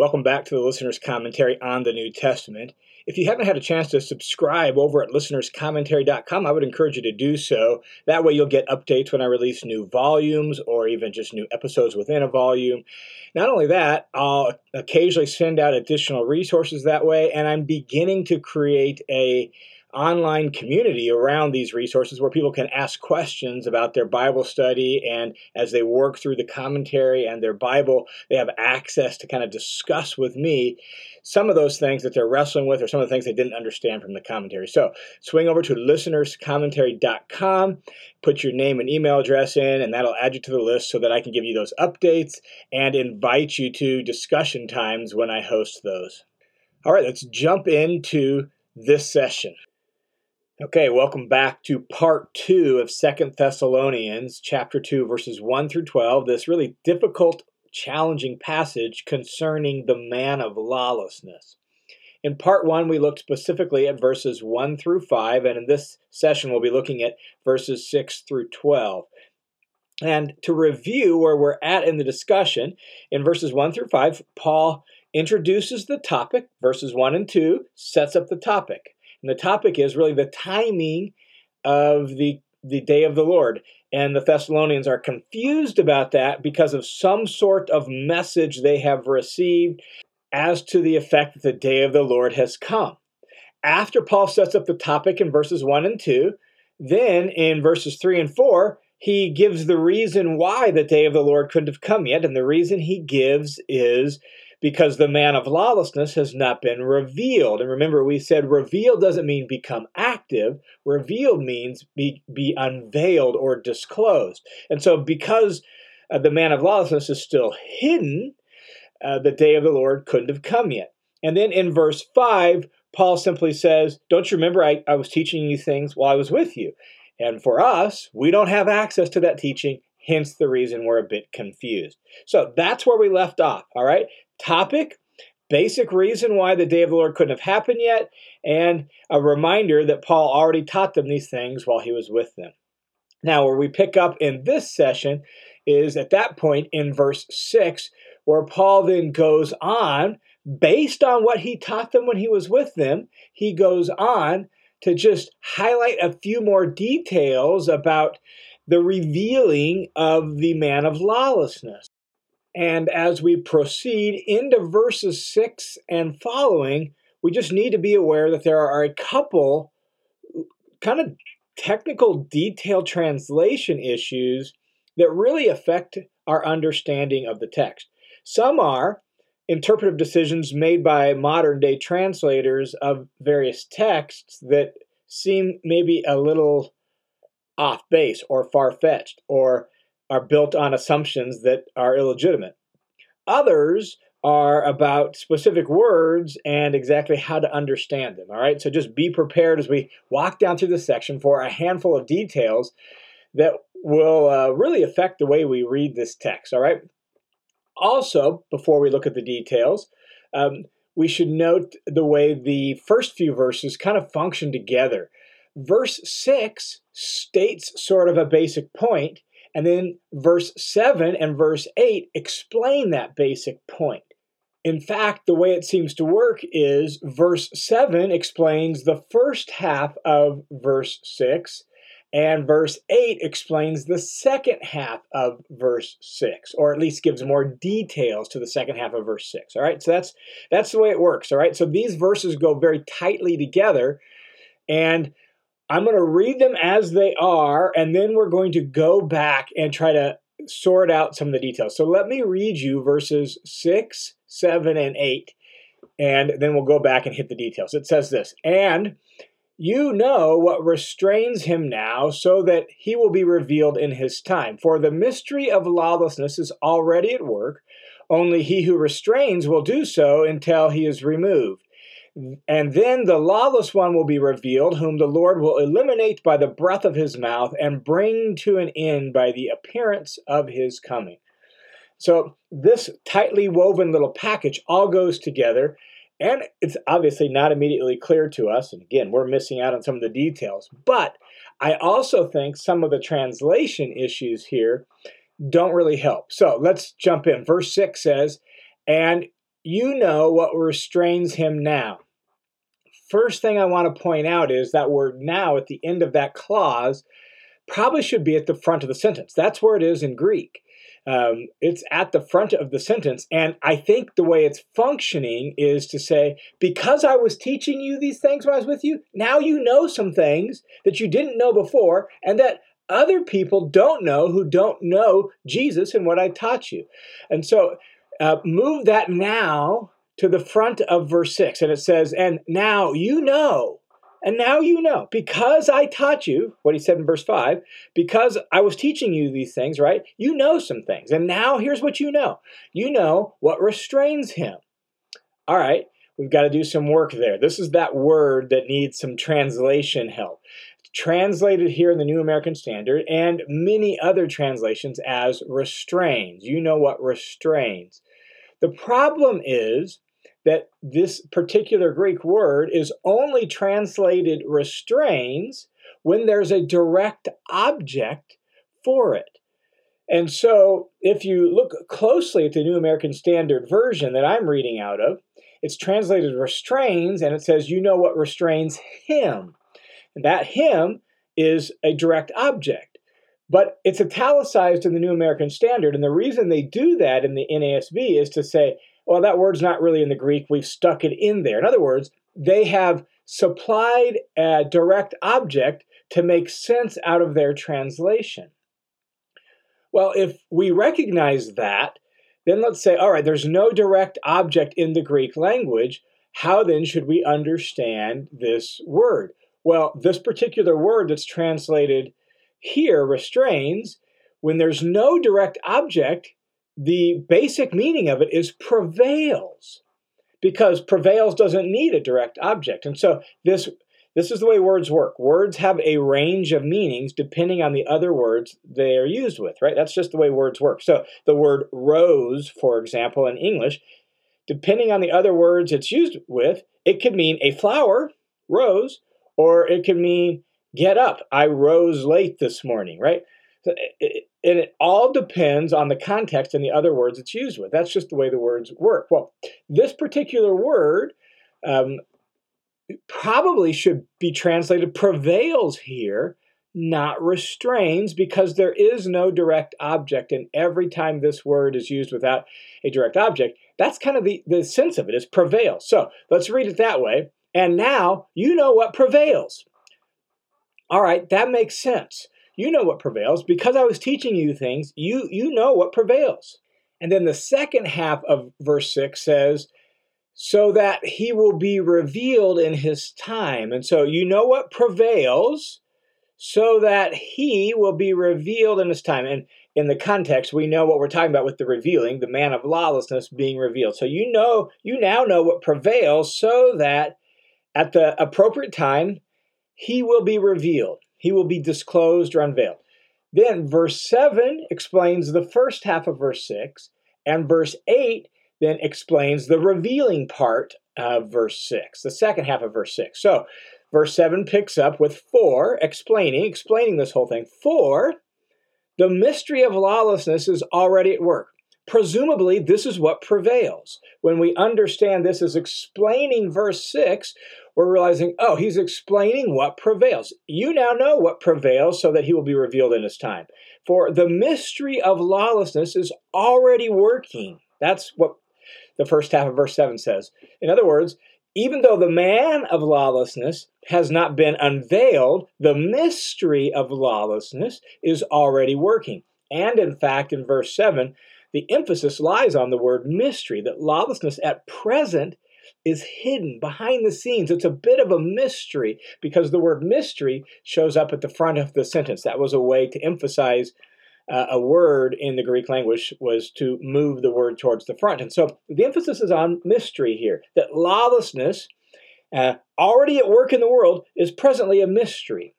Welcome back to the Listener's Commentary on the New Testament. If you haven't had a chance to subscribe over at listenerscommentary.com, I would encourage you to do so. That way, you'll get updates when I release new volumes or even just new episodes within a volume. Not only that, I'll occasionally send out additional resources that way, and I'm beginning to create a online community around these resources where people can ask questions about their Bible study. And as they work through the commentary and their Bible, they have access to kind of discuss with me some of those things that they're wrestling with or some of the things they didn't understand from the commentary. So swing over to listenerscommentary.com, put your name and email address in, and that'll add you to the list so that I can give you those updates and invite you to discussion times when I host those. All right, let's jump into this session. Okay, welcome back to part two of Second Thessalonians, chapter 2, verses 1 through 12. This really difficult, challenging passage concerning the man of lawlessness. In part one, we looked specifically at verses 1 through 5, and in this session, we'll be looking at verses 6 through 12. And to review where we're at in the discussion, in verses 1 through 5, Paul introduces the topic, verses 1 and 2 sets up the topic. And the topic is really the timing of the, the day of the Lord. And the Thessalonians are confused about that because of some sort of message they have received as to the effect that the day of the Lord has come. After Paul sets up the topic in verses 1 and 2, then in verses 3 and 4, he gives the reason why the day of the Lord couldn't have come yet. And the reason he gives is because the man of lawlessness has not been revealed. And remember, we said revealed doesn't mean become active, revealed means be, be unveiled or disclosed. And so, because uh, the man of lawlessness is still hidden, uh, the day of the Lord couldn't have come yet. And then in verse 5, Paul simply says, Don't you remember I, I was teaching you things while I was with you? And for us, we don't have access to that teaching, hence the reason we're a bit confused. So that's where we left off, all right? Topic, basic reason why the day of the Lord couldn't have happened yet, and a reminder that Paul already taught them these things while he was with them. Now, where we pick up in this session is at that point in verse 6, where Paul then goes on, based on what he taught them when he was with them, he goes on to just highlight a few more details about the revealing of the man of lawlessness. And as we proceed into verses 6 and following, we just need to be aware that there are a couple kind of technical detail translation issues that really affect our understanding of the text. Some are interpretive decisions made by modern day translators of various texts that seem maybe a little off base or far fetched or are built on assumptions that are illegitimate. Others are about specific words and exactly how to understand them. All right, so just be prepared as we walk down through this section for a handful of details that will uh, really affect the way we read this text. All right. Also, before we look at the details, um, we should note the way the first few verses kind of function together. Verse 6 states sort of a basic point, and then verse 7 and verse 8 explain that basic point. In fact, the way it seems to work is verse 7 explains the first half of verse 6, and verse 8 explains the second half of verse 6, or at least gives more details to the second half of verse 6. All right, so that's that's the way it works. All right, so these verses go very tightly together, and I'm going to read them as they are, and then we're going to go back and try to sort out some of the details. So let me read you verses 6, 7, and 8, and then we'll go back and hit the details. It says this And you know what restrains him now, so that he will be revealed in his time. For the mystery of lawlessness is already at work, only he who restrains will do so until he is removed. And then the lawless one will be revealed, whom the Lord will eliminate by the breath of his mouth and bring to an end by the appearance of his coming. So, this tightly woven little package all goes together, and it's obviously not immediately clear to us. And again, we're missing out on some of the details. But I also think some of the translation issues here don't really help. So, let's jump in. Verse 6 says, And you know what restrains him now. First thing I want to point out is that word now at the end of that clause probably should be at the front of the sentence. That's where it is in Greek. Um, it's at the front of the sentence. And I think the way it's functioning is to say, because I was teaching you these things when I was with you, now you know some things that you didn't know before and that other people don't know who don't know Jesus and what I taught you. And so uh, move that now to the front of verse 6. And it says, And now you know and now you know, because I taught you, what he said in verse 5, because I was teaching you these things, right? You know some things. And now here's what you know you know what restrains him. All right, we've got to do some work there. This is that word that needs some translation help. translated here in the New American Standard and many other translations as restrains. You know what restrains. The problem is that this particular Greek word is only translated restrains when there's a direct object for it. And so, if you look closely at the New American Standard Version that I'm reading out of, it's translated restrains and it says, you know what restrains him. And that him is a direct object. But it's italicized in the New American Standard. And the reason they do that in the NASB is to say, well, that word's not really in the Greek. We've stuck it in there. In other words, they have supplied a direct object to make sense out of their translation. Well, if we recognize that, then let's say, all right, there's no direct object in the Greek language. How then should we understand this word? Well, this particular word that's translated here, restrains, when there's no direct object, the basic meaning of it is prevails because prevails doesn't need a direct object. And so this this is the way words work. Words have a range of meanings depending on the other words they are used with, right? That's just the way words work. So the word rose, for example, in English, depending on the other words it's used with, it could mean a flower, rose, or it could mean get up. I rose late this morning, right? and it all depends on the context and the other words it's used with. That's just the way the words work. Well, this particular word um, probably should be translated prevails here, not restrains, because there is no direct object. And every time this word is used without a direct object, that's kind of the, the sense of it is prevails. So let's read it that way. And now you know what prevails. All right, that makes sense you know what prevails. Because I was teaching you things, you, you know what prevails. And then the second half of verse 6 says, so that he will be revealed in his time. And so you know what prevails, so that he will be revealed in his time. And in the context, we know what we're talking about with the revealing, the man of lawlessness being revealed. So you know, you now know what prevails, so that at the appropriate time, he will be revealed he will be disclosed or unveiled. Then verse 7 explains the first half of verse 6, and verse 8 then explains the revealing part of verse 6, the second half of verse 6. So verse 7 picks up with 4 explaining, explaining this whole thing. For the mystery of lawlessness is already at work. Presumably, this is what prevails. When we understand this as explaining verse 6, we're realizing, oh, he's explaining what prevails. You now know what prevails so that he will be revealed in his time. For the mystery of lawlessness is already working. That's what the first half of verse 7 says. In other words, even though the man of lawlessness has not been unveiled, the mystery of lawlessness is already working. And in fact, in verse 7, the emphasis lies on the word mystery, that lawlessness at present is hidden behind the scenes. It's a bit of a mystery because the word mystery shows up at the front of the sentence. That was a way to emphasize uh, a word in the Greek language was to move the word towards the front. And so the emphasis is on mystery here, that lawlessness, uh, already at work in the world, is presently a mystery.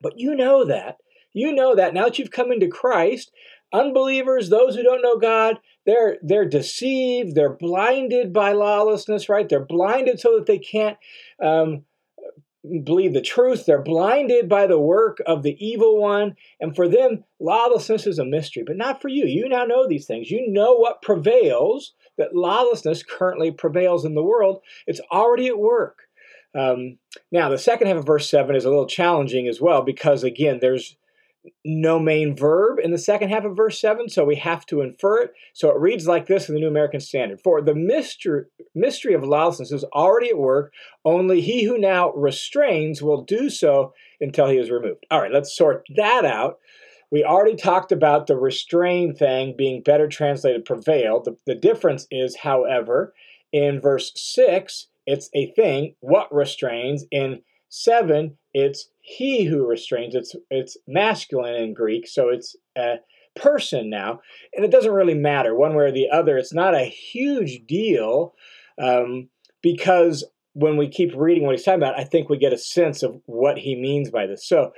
But you know that. You know that now that you've come into Christ, unbelievers, those who don't know God, they're they're deceived, they're blinded by lawlessness, right? They're blinded so that they can't um, believe the truth. They're blinded by the work of the evil one, and for them, lawlessness is a mystery, but not for you. You now know these things. You know what prevails that lawlessness currently prevails in the world. It's already at work. Um, now, the second half of verse 7 is a little challenging as well because, again, there's no main verb in the second half of verse 7, so we have to infer it. So it reads like this in the New American Standard For the mystery, mystery of lawlessness is already at work, only he who now restrains will do so until he is removed. All right, let's sort that out. We already talked about the restrain thing being better translated prevail. The, the difference is, however, in verse 6, it's a thing, what restrains. In 7, it's he who restrains. It's, it's masculine in Greek, so it's a person now. And it doesn't really matter one way or the other. It's not a huge deal um, because when we keep reading what he's talking about, I think we get a sense of what he means by this. So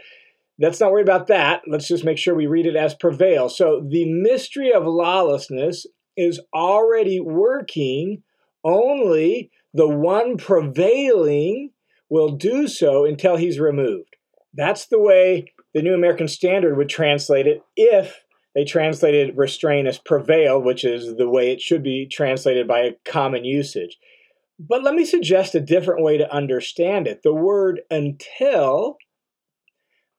let's not worry about that. Let's just make sure we read it as prevail. So the mystery of lawlessness is already working, only the one prevailing will do so until he's removed. That's the way the New American Standard would translate it if they translated restrain as prevail, which is the way it should be translated by common usage. But let me suggest a different way to understand it. The word until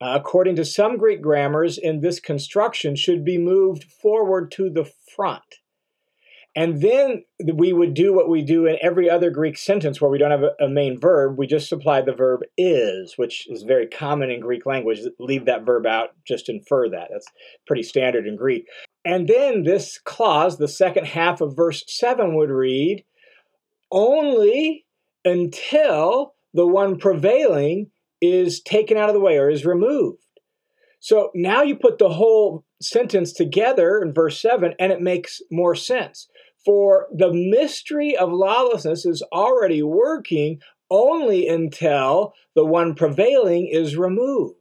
uh, according to some Greek grammars, in this construction should be moved forward to the front. And then we would do what we do in every other Greek sentence where we don't have a, main verb. We just supply the verb is, which is very common in Greek language. Leave that verb out, just infer that. That's pretty standard in Greek. And then this clause, the second half of verse 7, would read only until the one prevailing is taken out of the way or is removed. So now you put the whole sentence together in verse 7 and it makes more sense. For the mystery of lawlessness is already working only until the one prevailing is removed.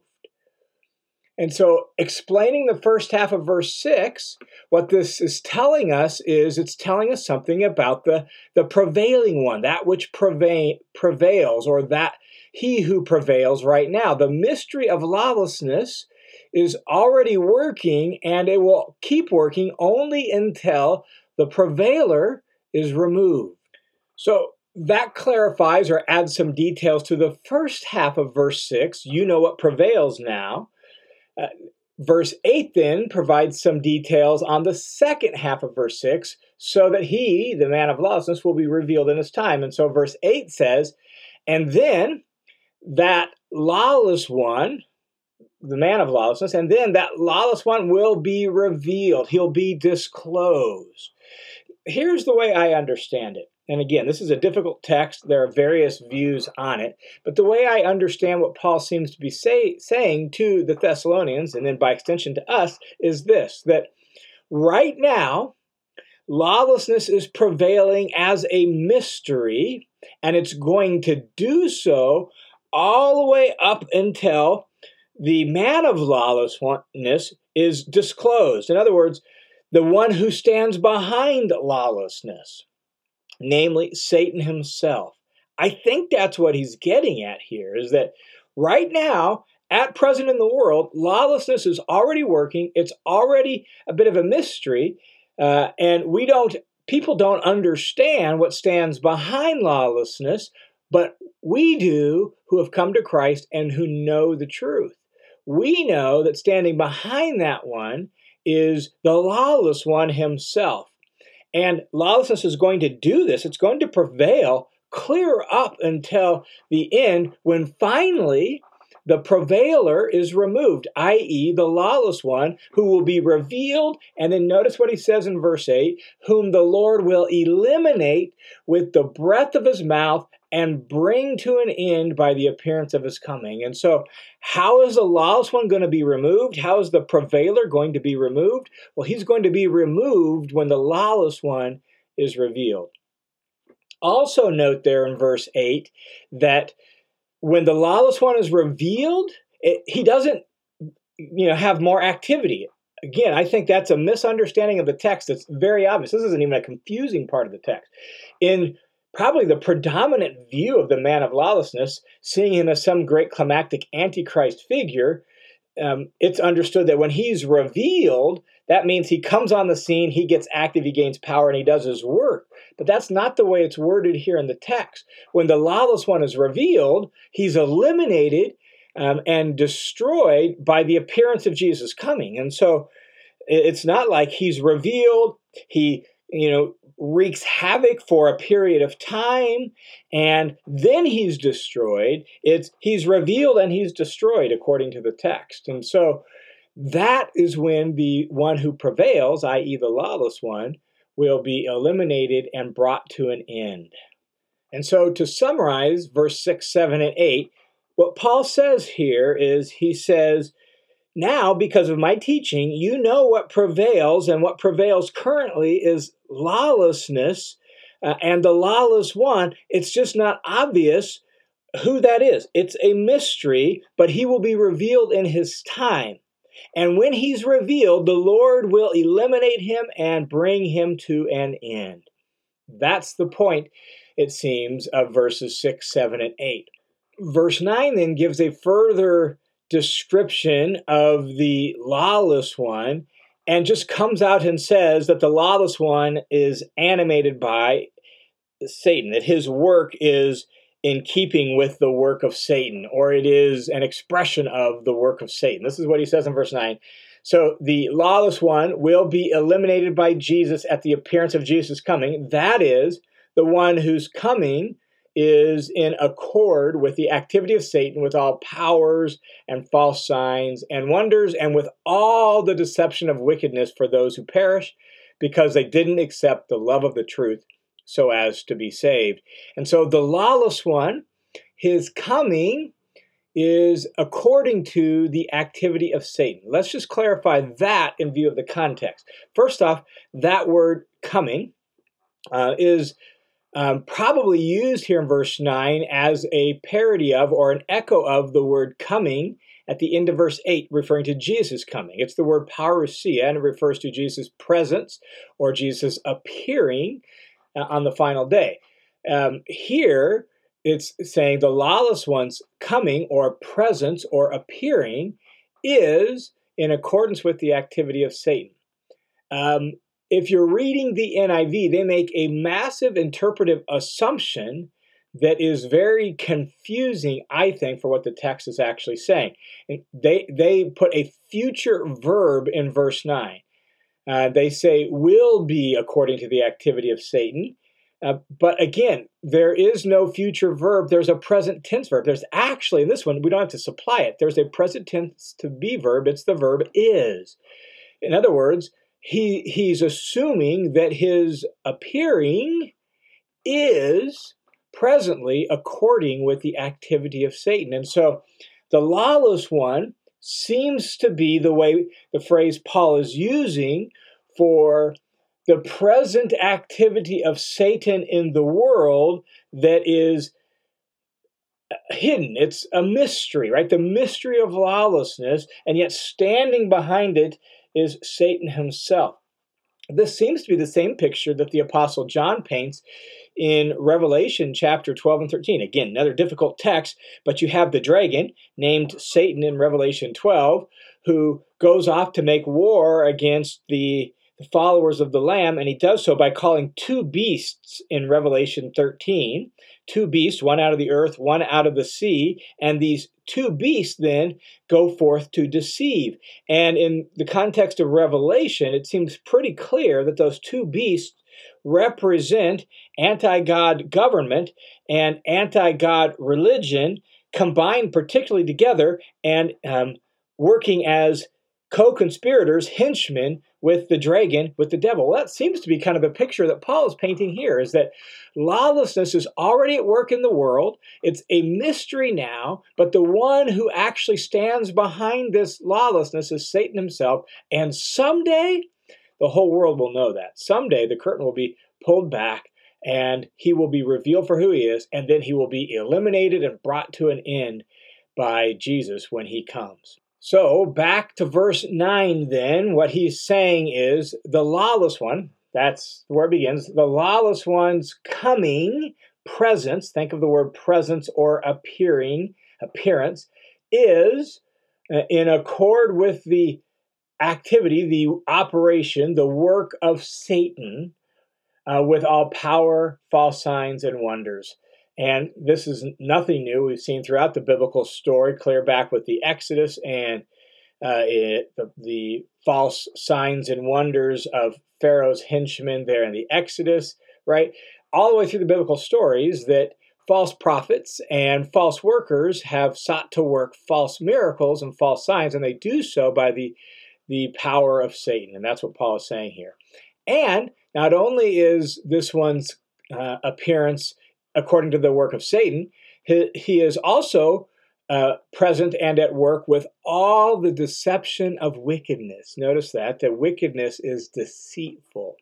And so, explaining the first half of verse 6, what this is telling us is it's telling us something about the, the prevailing one, that which prevail, prevails, or that he who prevails right now. The mystery of lawlessness is already working and it will keep working only until the prevailer is removed. So that clarifies or adds some details to the first half of verse 6. You know what prevails now. Uh, verse 8 then provides some details on the second half of verse 6 so that he, the man of lawlessness, will be revealed in his time. And so verse 8 says, And then that lawless one, the man of lawlessness, and then that lawless one will be revealed. He'll be disclosed. Here's the way I understand it. And again, this is a difficult text. There are various views on it. But the way I understand what Paul seems to be say, saying to the Thessalonians, and then by extension to us, is this that right now, lawlessness is prevailing as a mystery, and it's going to do so all the way up until the man of lawlessness is disclosed. In other words, the one who stands behind lawlessness, namely Satan himself. I think that's what he's getting at here is that right now, at present in the world, lawlessness is already working. It's already a bit of a mystery. Uh, and we don't, people don't understand what stands behind lawlessness, but we do who have come to Christ and who know the truth. We know that standing behind that one is the lawless one himself. And lawlessness is going to do this, it's going to prevail clear up until the end when finally the prevailer is removed, i.e., the lawless one, who will be revealed. And then notice what he says in verse 8 whom the Lord will eliminate with the breath of his mouth and bring to an end by the appearance of his coming. And so, how is the lawless one going to be removed? How is the prevailer going to be removed? Well, he's going to be removed when the lawless one is revealed. Also, note there in verse 8 that when the lawless one is revealed, it, he doesn't you know have more activity again i think that's a misunderstanding of the text that's very obvious this isn't even a confusing part of the text in probably the predominant view of the man of lawlessness, seeing him as some great climactic antichrist figure, um, it's understood that when he's revealed, that means he comes on the scene, he gets active, he gains power, and he does his work. But that's not the way it's worded here in the text. When the lawless one is revealed, he's eliminated um, and destroyed by the appearance of Jesus coming. And so it's not like he's revealed, he, you know, wreaks havoc for a period of time and then he's destroyed. It's he's revealed and he's destroyed according to the text. And so that is when the one who prevails, i.e., the lawless one, will be eliminated and brought to an end. And so to summarize verse 6, 7, and 8, what Paul says here is he says, Now, because of my teaching, you know what prevails, and what prevails currently is lawlessness. Uh, and the lawless one, it's just not obvious who that is. It's a mystery, but he will be revealed in his time. And when he's revealed, the Lord will eliminate him and bring him to an end. That's the point, it seems, of verses 6, 7, and 8 verse 9 then gives a further description of the lawless one and just comes out and says that the lawless one is animated by Satan, that his work is in keeping with the work of Satan, or it is an expression of the work of Satan. This is what he says in verse 9. So the lawless one will be eliminated by Jesus at the appearance of Jesus coming. That is, the one whose coming is in accord with the activity of Satan, with all powers and false signs and wonders, and with all the deception of wickedness for those who perish, because they didn't accept the love of the truth so as to be saved. And so the lawless one, his coming is according to the activity of Satan. Let's just clarify that in view of the context. First off, that word coming uh, is um, probably used here in verse 9 as a parody of or an echo of the word coming at the end of verse 8, referring to Jesus coming. It's the word parousia, and it refers to Jesus' presence or Jesus appearing uh, on the final day. Um, here, it's saying the lawless one's coming or presence or appearing is in accordance with the activity of Satan. Um, if you're reading the NIV, they make a massive interpretive assumption that is very confusing, I think, for what the text is actually saying. They they put a future verb in verse nine. Uh, they say will be according to the activity of Satan. Uh, but again, there is no future verb. There's a present tense verb. There's actually, in this one, we don't have to supply it. There's a present tense to be verb. It's the verb is. In other words, he he's assuming that his appearing is presently according with the activity of Satan. And so the lawless one seems to be the way the phrase Paul is using for the present activity of Satan in the world that is uh, hidden. It's a mystery, right? The mystery of lawlessness, and yet standing behind it is Satan himself. This seems to be the same picture that the Apostle John paints in Revelation chapter 12 and 13. Again, another difficult text, but you have the dragon named Satan in Revelation 12 who goes off to make war against the followers of the Lamb, and he does so by calling two beasts in Revelation 13 two beasts, one out of the earth, one out of the sea, and these two beasts then go forth to deceive. And in the context of Revelation, it seems pretty clear that those two beasts represent anti God government and anti God religion combined particularly together and um, working as co conspirators, henchmen with the dragon, with the devil. Well, that seems to be kind of a picture that Paul is painting here is that lawlessness is already at work in the world. It's a mystery now, but the one who actually stands behind this lawlessness is Satan himself. And someday, the whole world will know that. Someday, the curtain will be pulled back and he will be revealed for who he is, and then he will be eliminated and brought to an end by Jesus when he comes. So, back to verse 9, then, what he's saying is the lawless one, that's where it begins, the lawless one's coming presence, think of the word presence or appearing, appearance, is uh, in accord with the activity, the operation, the work of Satan uh, with all power, false signs, and wonders. And this is nothing new. We've seen throughout the biblical story, clear back with the Exodus and uh, it, the, the, false signs and wonders of Pharaoh's henchmen there in the Exodus, right? All the way through the biblical stories that false prophets and false workers have sought to work false miracles and false signs, and they do so by the, the power of Satan. And that's what Paul is saying here. And not only is this one's uh, appearance according to the work of Satan, he, he is also uh, present and at work with all the deception of wickedness. Notice that, that wickedness is deceitful.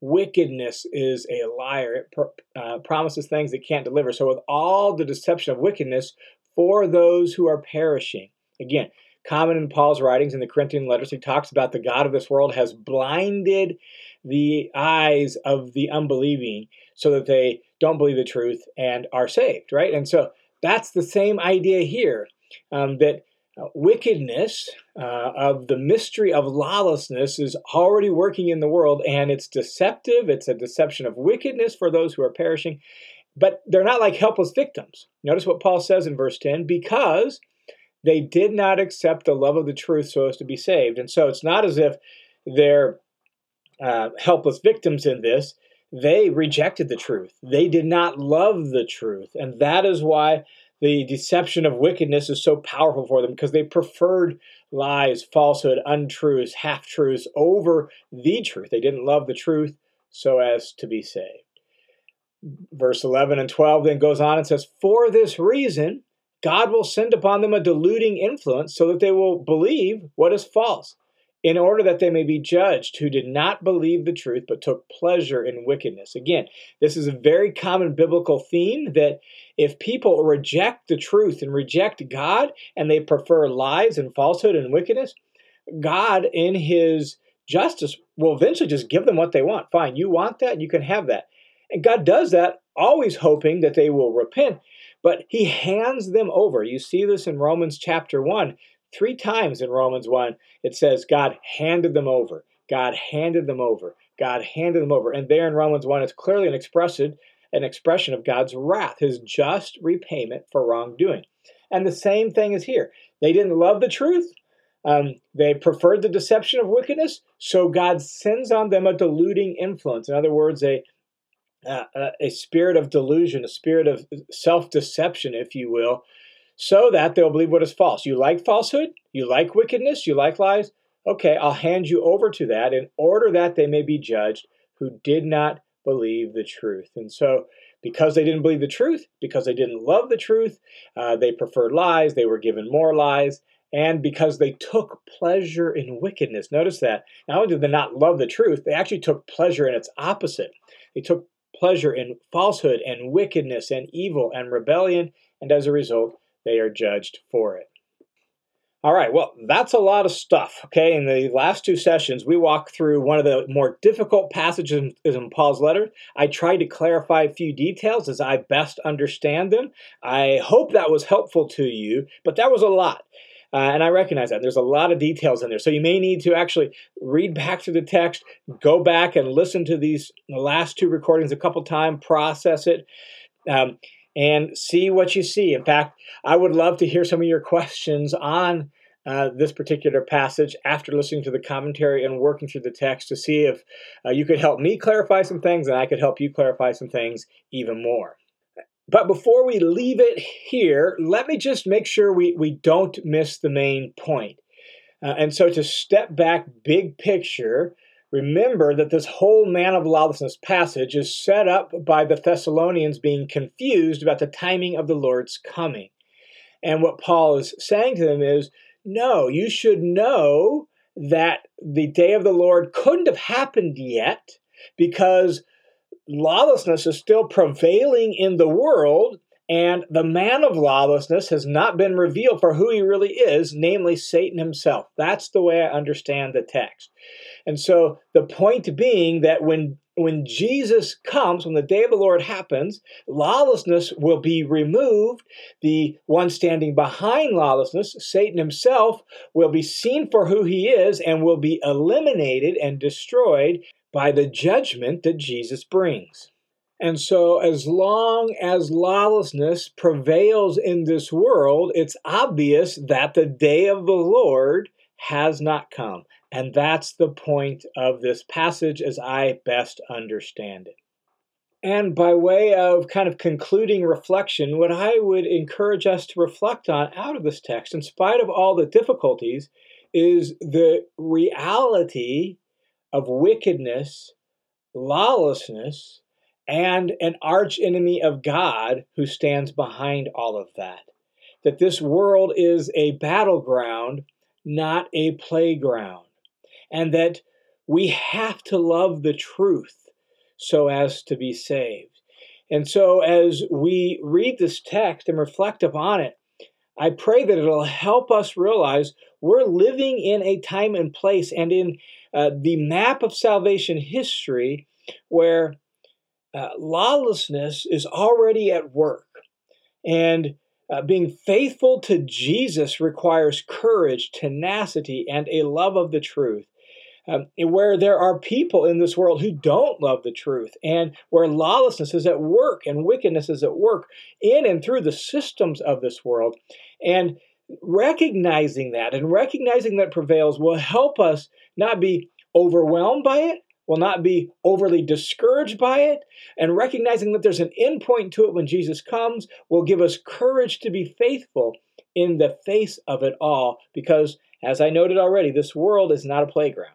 Wickedness is a liar. It pr- uh, promises things it can't deliver. So, with all the deception of wickedness for those who are perishing. Again, common in Paul's writings in the Corinthian letters, he talks about the God of this world has blinded the eyes of the unbelieving so that they don't believe the truth and are saved, right? And so that's the same idea here um, that uh, wickedness uh, of the mystery of lawlessness is already working in the world and it's deceptive. It's a deception of wickedness for those who are perishing, but they're not like helpless victims. Notice what Paul says in verse 10 because they did not accept the love of the truth so as to be saved. And so it's not as if they're uh, helpless victims in this they rejected the truth. They did not love the truth. And that is why the deception of wickedness is so powerful for them because they preferred lies, falsehood, untruths, half truths over the truth. They didn't love the truth so as to be saved. Verse 11 and 12 then goes on and says, For this reason, God will send upon them a deluding influence so that they will believe what is false in order that they may be judged who did not believe the truth but took pleasure in wickedness. Again, this is a very common biblical theme that if people reject the truth and reject God and they prefer lies and falsehood and wickedness, God, in his justice, will eventually just give them what they want. Fine, you want that, you can have that. And God does that, always hoping that they will repent, but he hands them over. You see this in Romans chapter 1 Three times in Romans 1, it says God handed them over. God handed them over. God handed them over. And there in Romans 1, it's clearly an expression, an expression of God's wrath, his just repayment for wrongdoing. And the same thing is here. They didn't love the truth. Um, they preferred the deception of wickedness, so God sends on them a deluding influence. In other words, a uh, a spirit of delusion, a spirit of self deception, if you will, so that they'll believe what is false. You like falsehood? You like wickedness? You like lies? Okay, I'll hand you over to that in order that they may be judged who did not believe the truth. And so, because they didn't believe the truth, because they didn't love the truth, uh, they preferred lies, they were given more lies, and because they took pleasure in wickedness. Notice that. Not only did they not love the truth, they actually took pleasure in its opposite. They took pleasure in falsehood and wickedness and evil and rebellion, and as a result, they are judged for it. All right, well, that's a lot of stuff. Okay, in the last two sessions, we walked through one of the more difficult passages in Paul's letter. I tried to clarify a few details as I best understand them. I hope that was helpful to you, but that was a lot. Uh, and I recognize that there's a lot of details in there. So you may need to actually read back through the text, go back and listen to these the last two recordings a couple times, process it. Um, and see what you see. In fact, I would love to hear some of your questions on uh, this particular passage after listening to the commentary and working through the text to see if uh, you could help me clarify some things and I could help you clarify some things even more. But before we leave it here, let me just make sure we, we don't miss the main point. Uh, and so, to step back big picture, Remember that this whole man of lawlessness passage is set up by the Thessalonians being confused about the timing of the Lord's coming. And what Paul is saying to them is no, you should know that the day of the Lord couldn't have happened yet because lawlessness is still prevailing in the world and the man of lawlessness has not been revealed for who he really is, namely Satan himself. That's the way I understand the text. And so the point being that when when Jesus comes, when the day of the Lord happens, lawlessness will be removed. The one standing behind lawlessness, Satan himself, will be seen for who he is and will be eliminated and destroyed by the judgment that Jesus brings. And so, as long as lawlessness prevails in this world, it's obvious that the day of the Lord has not come. And that's the point of this passage as I best understand it. And by way of kind of concluding reflection, what I would encourage us to reflect on out of this text, in spite of all the difficulties, is the reality of wickedness, lawlessness, and an archenemy of God who stands behind all of that. That this world is a battleground, not a playground and that we have to love the truth so as to be saved. And so, as we read this text and reflect upon it, I pray that it'll help us realize we're living in a time and place and in uh, the map of salvation history where uh, lawlessness is already at work. And uh, being faithful to Jesus requires courage, tenacity, and a love of the truth um, where there are people in this world who don't love the truth, and where lawlessness is at work and wickedness is at work in and through the systems of this world. And recognizing that and recognizing that prevails will help us not be overwhelmed by it, will not be overly discouraged by it, and recognizing that there's an end point to it when Jesus comes will give us courage to be faithful in the face of it all because as I noted already, this world is not a playground.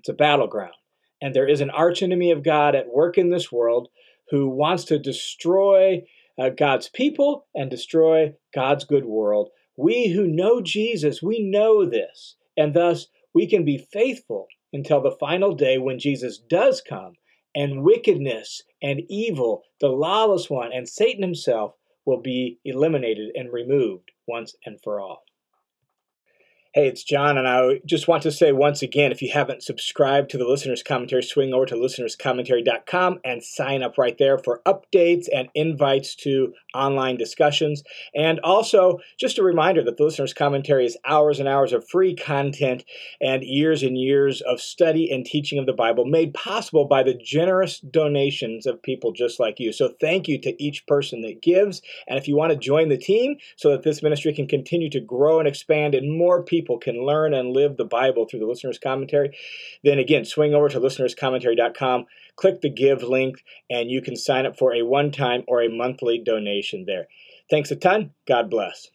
It's a battleground. And there is an archenemy of God at work in this world who wants to destroy uh, God's people and destroy God's good world. We who know Jesus, we know this. And thus, we can be faithful until the final day when Jesus does come and wickedness and evil, the lawless one, and Satan himself will be eliminated and removed once and for all. Hey, it's John, and I just want to say once again if you haven't subscribed to the Listener's Commentary, swing over to listenerscommentary.com and sign up right there for updates and invites to online discussions. And also, just a reminder that the Listener's Commentary is hours and hours of free content and years and years of study and teaching of the Bible made possible by the generous donations of people just like you. So, thank you to each person that gives. And if you want to join the team so that this ministry can continue to grow and expand and more people can learn and live the Bible through the listener's commentary, then again, swing over to listenerscommentary.com, click the give link, and you can sign up for a one time or a monthly donation there. Thanks a ton. God bless.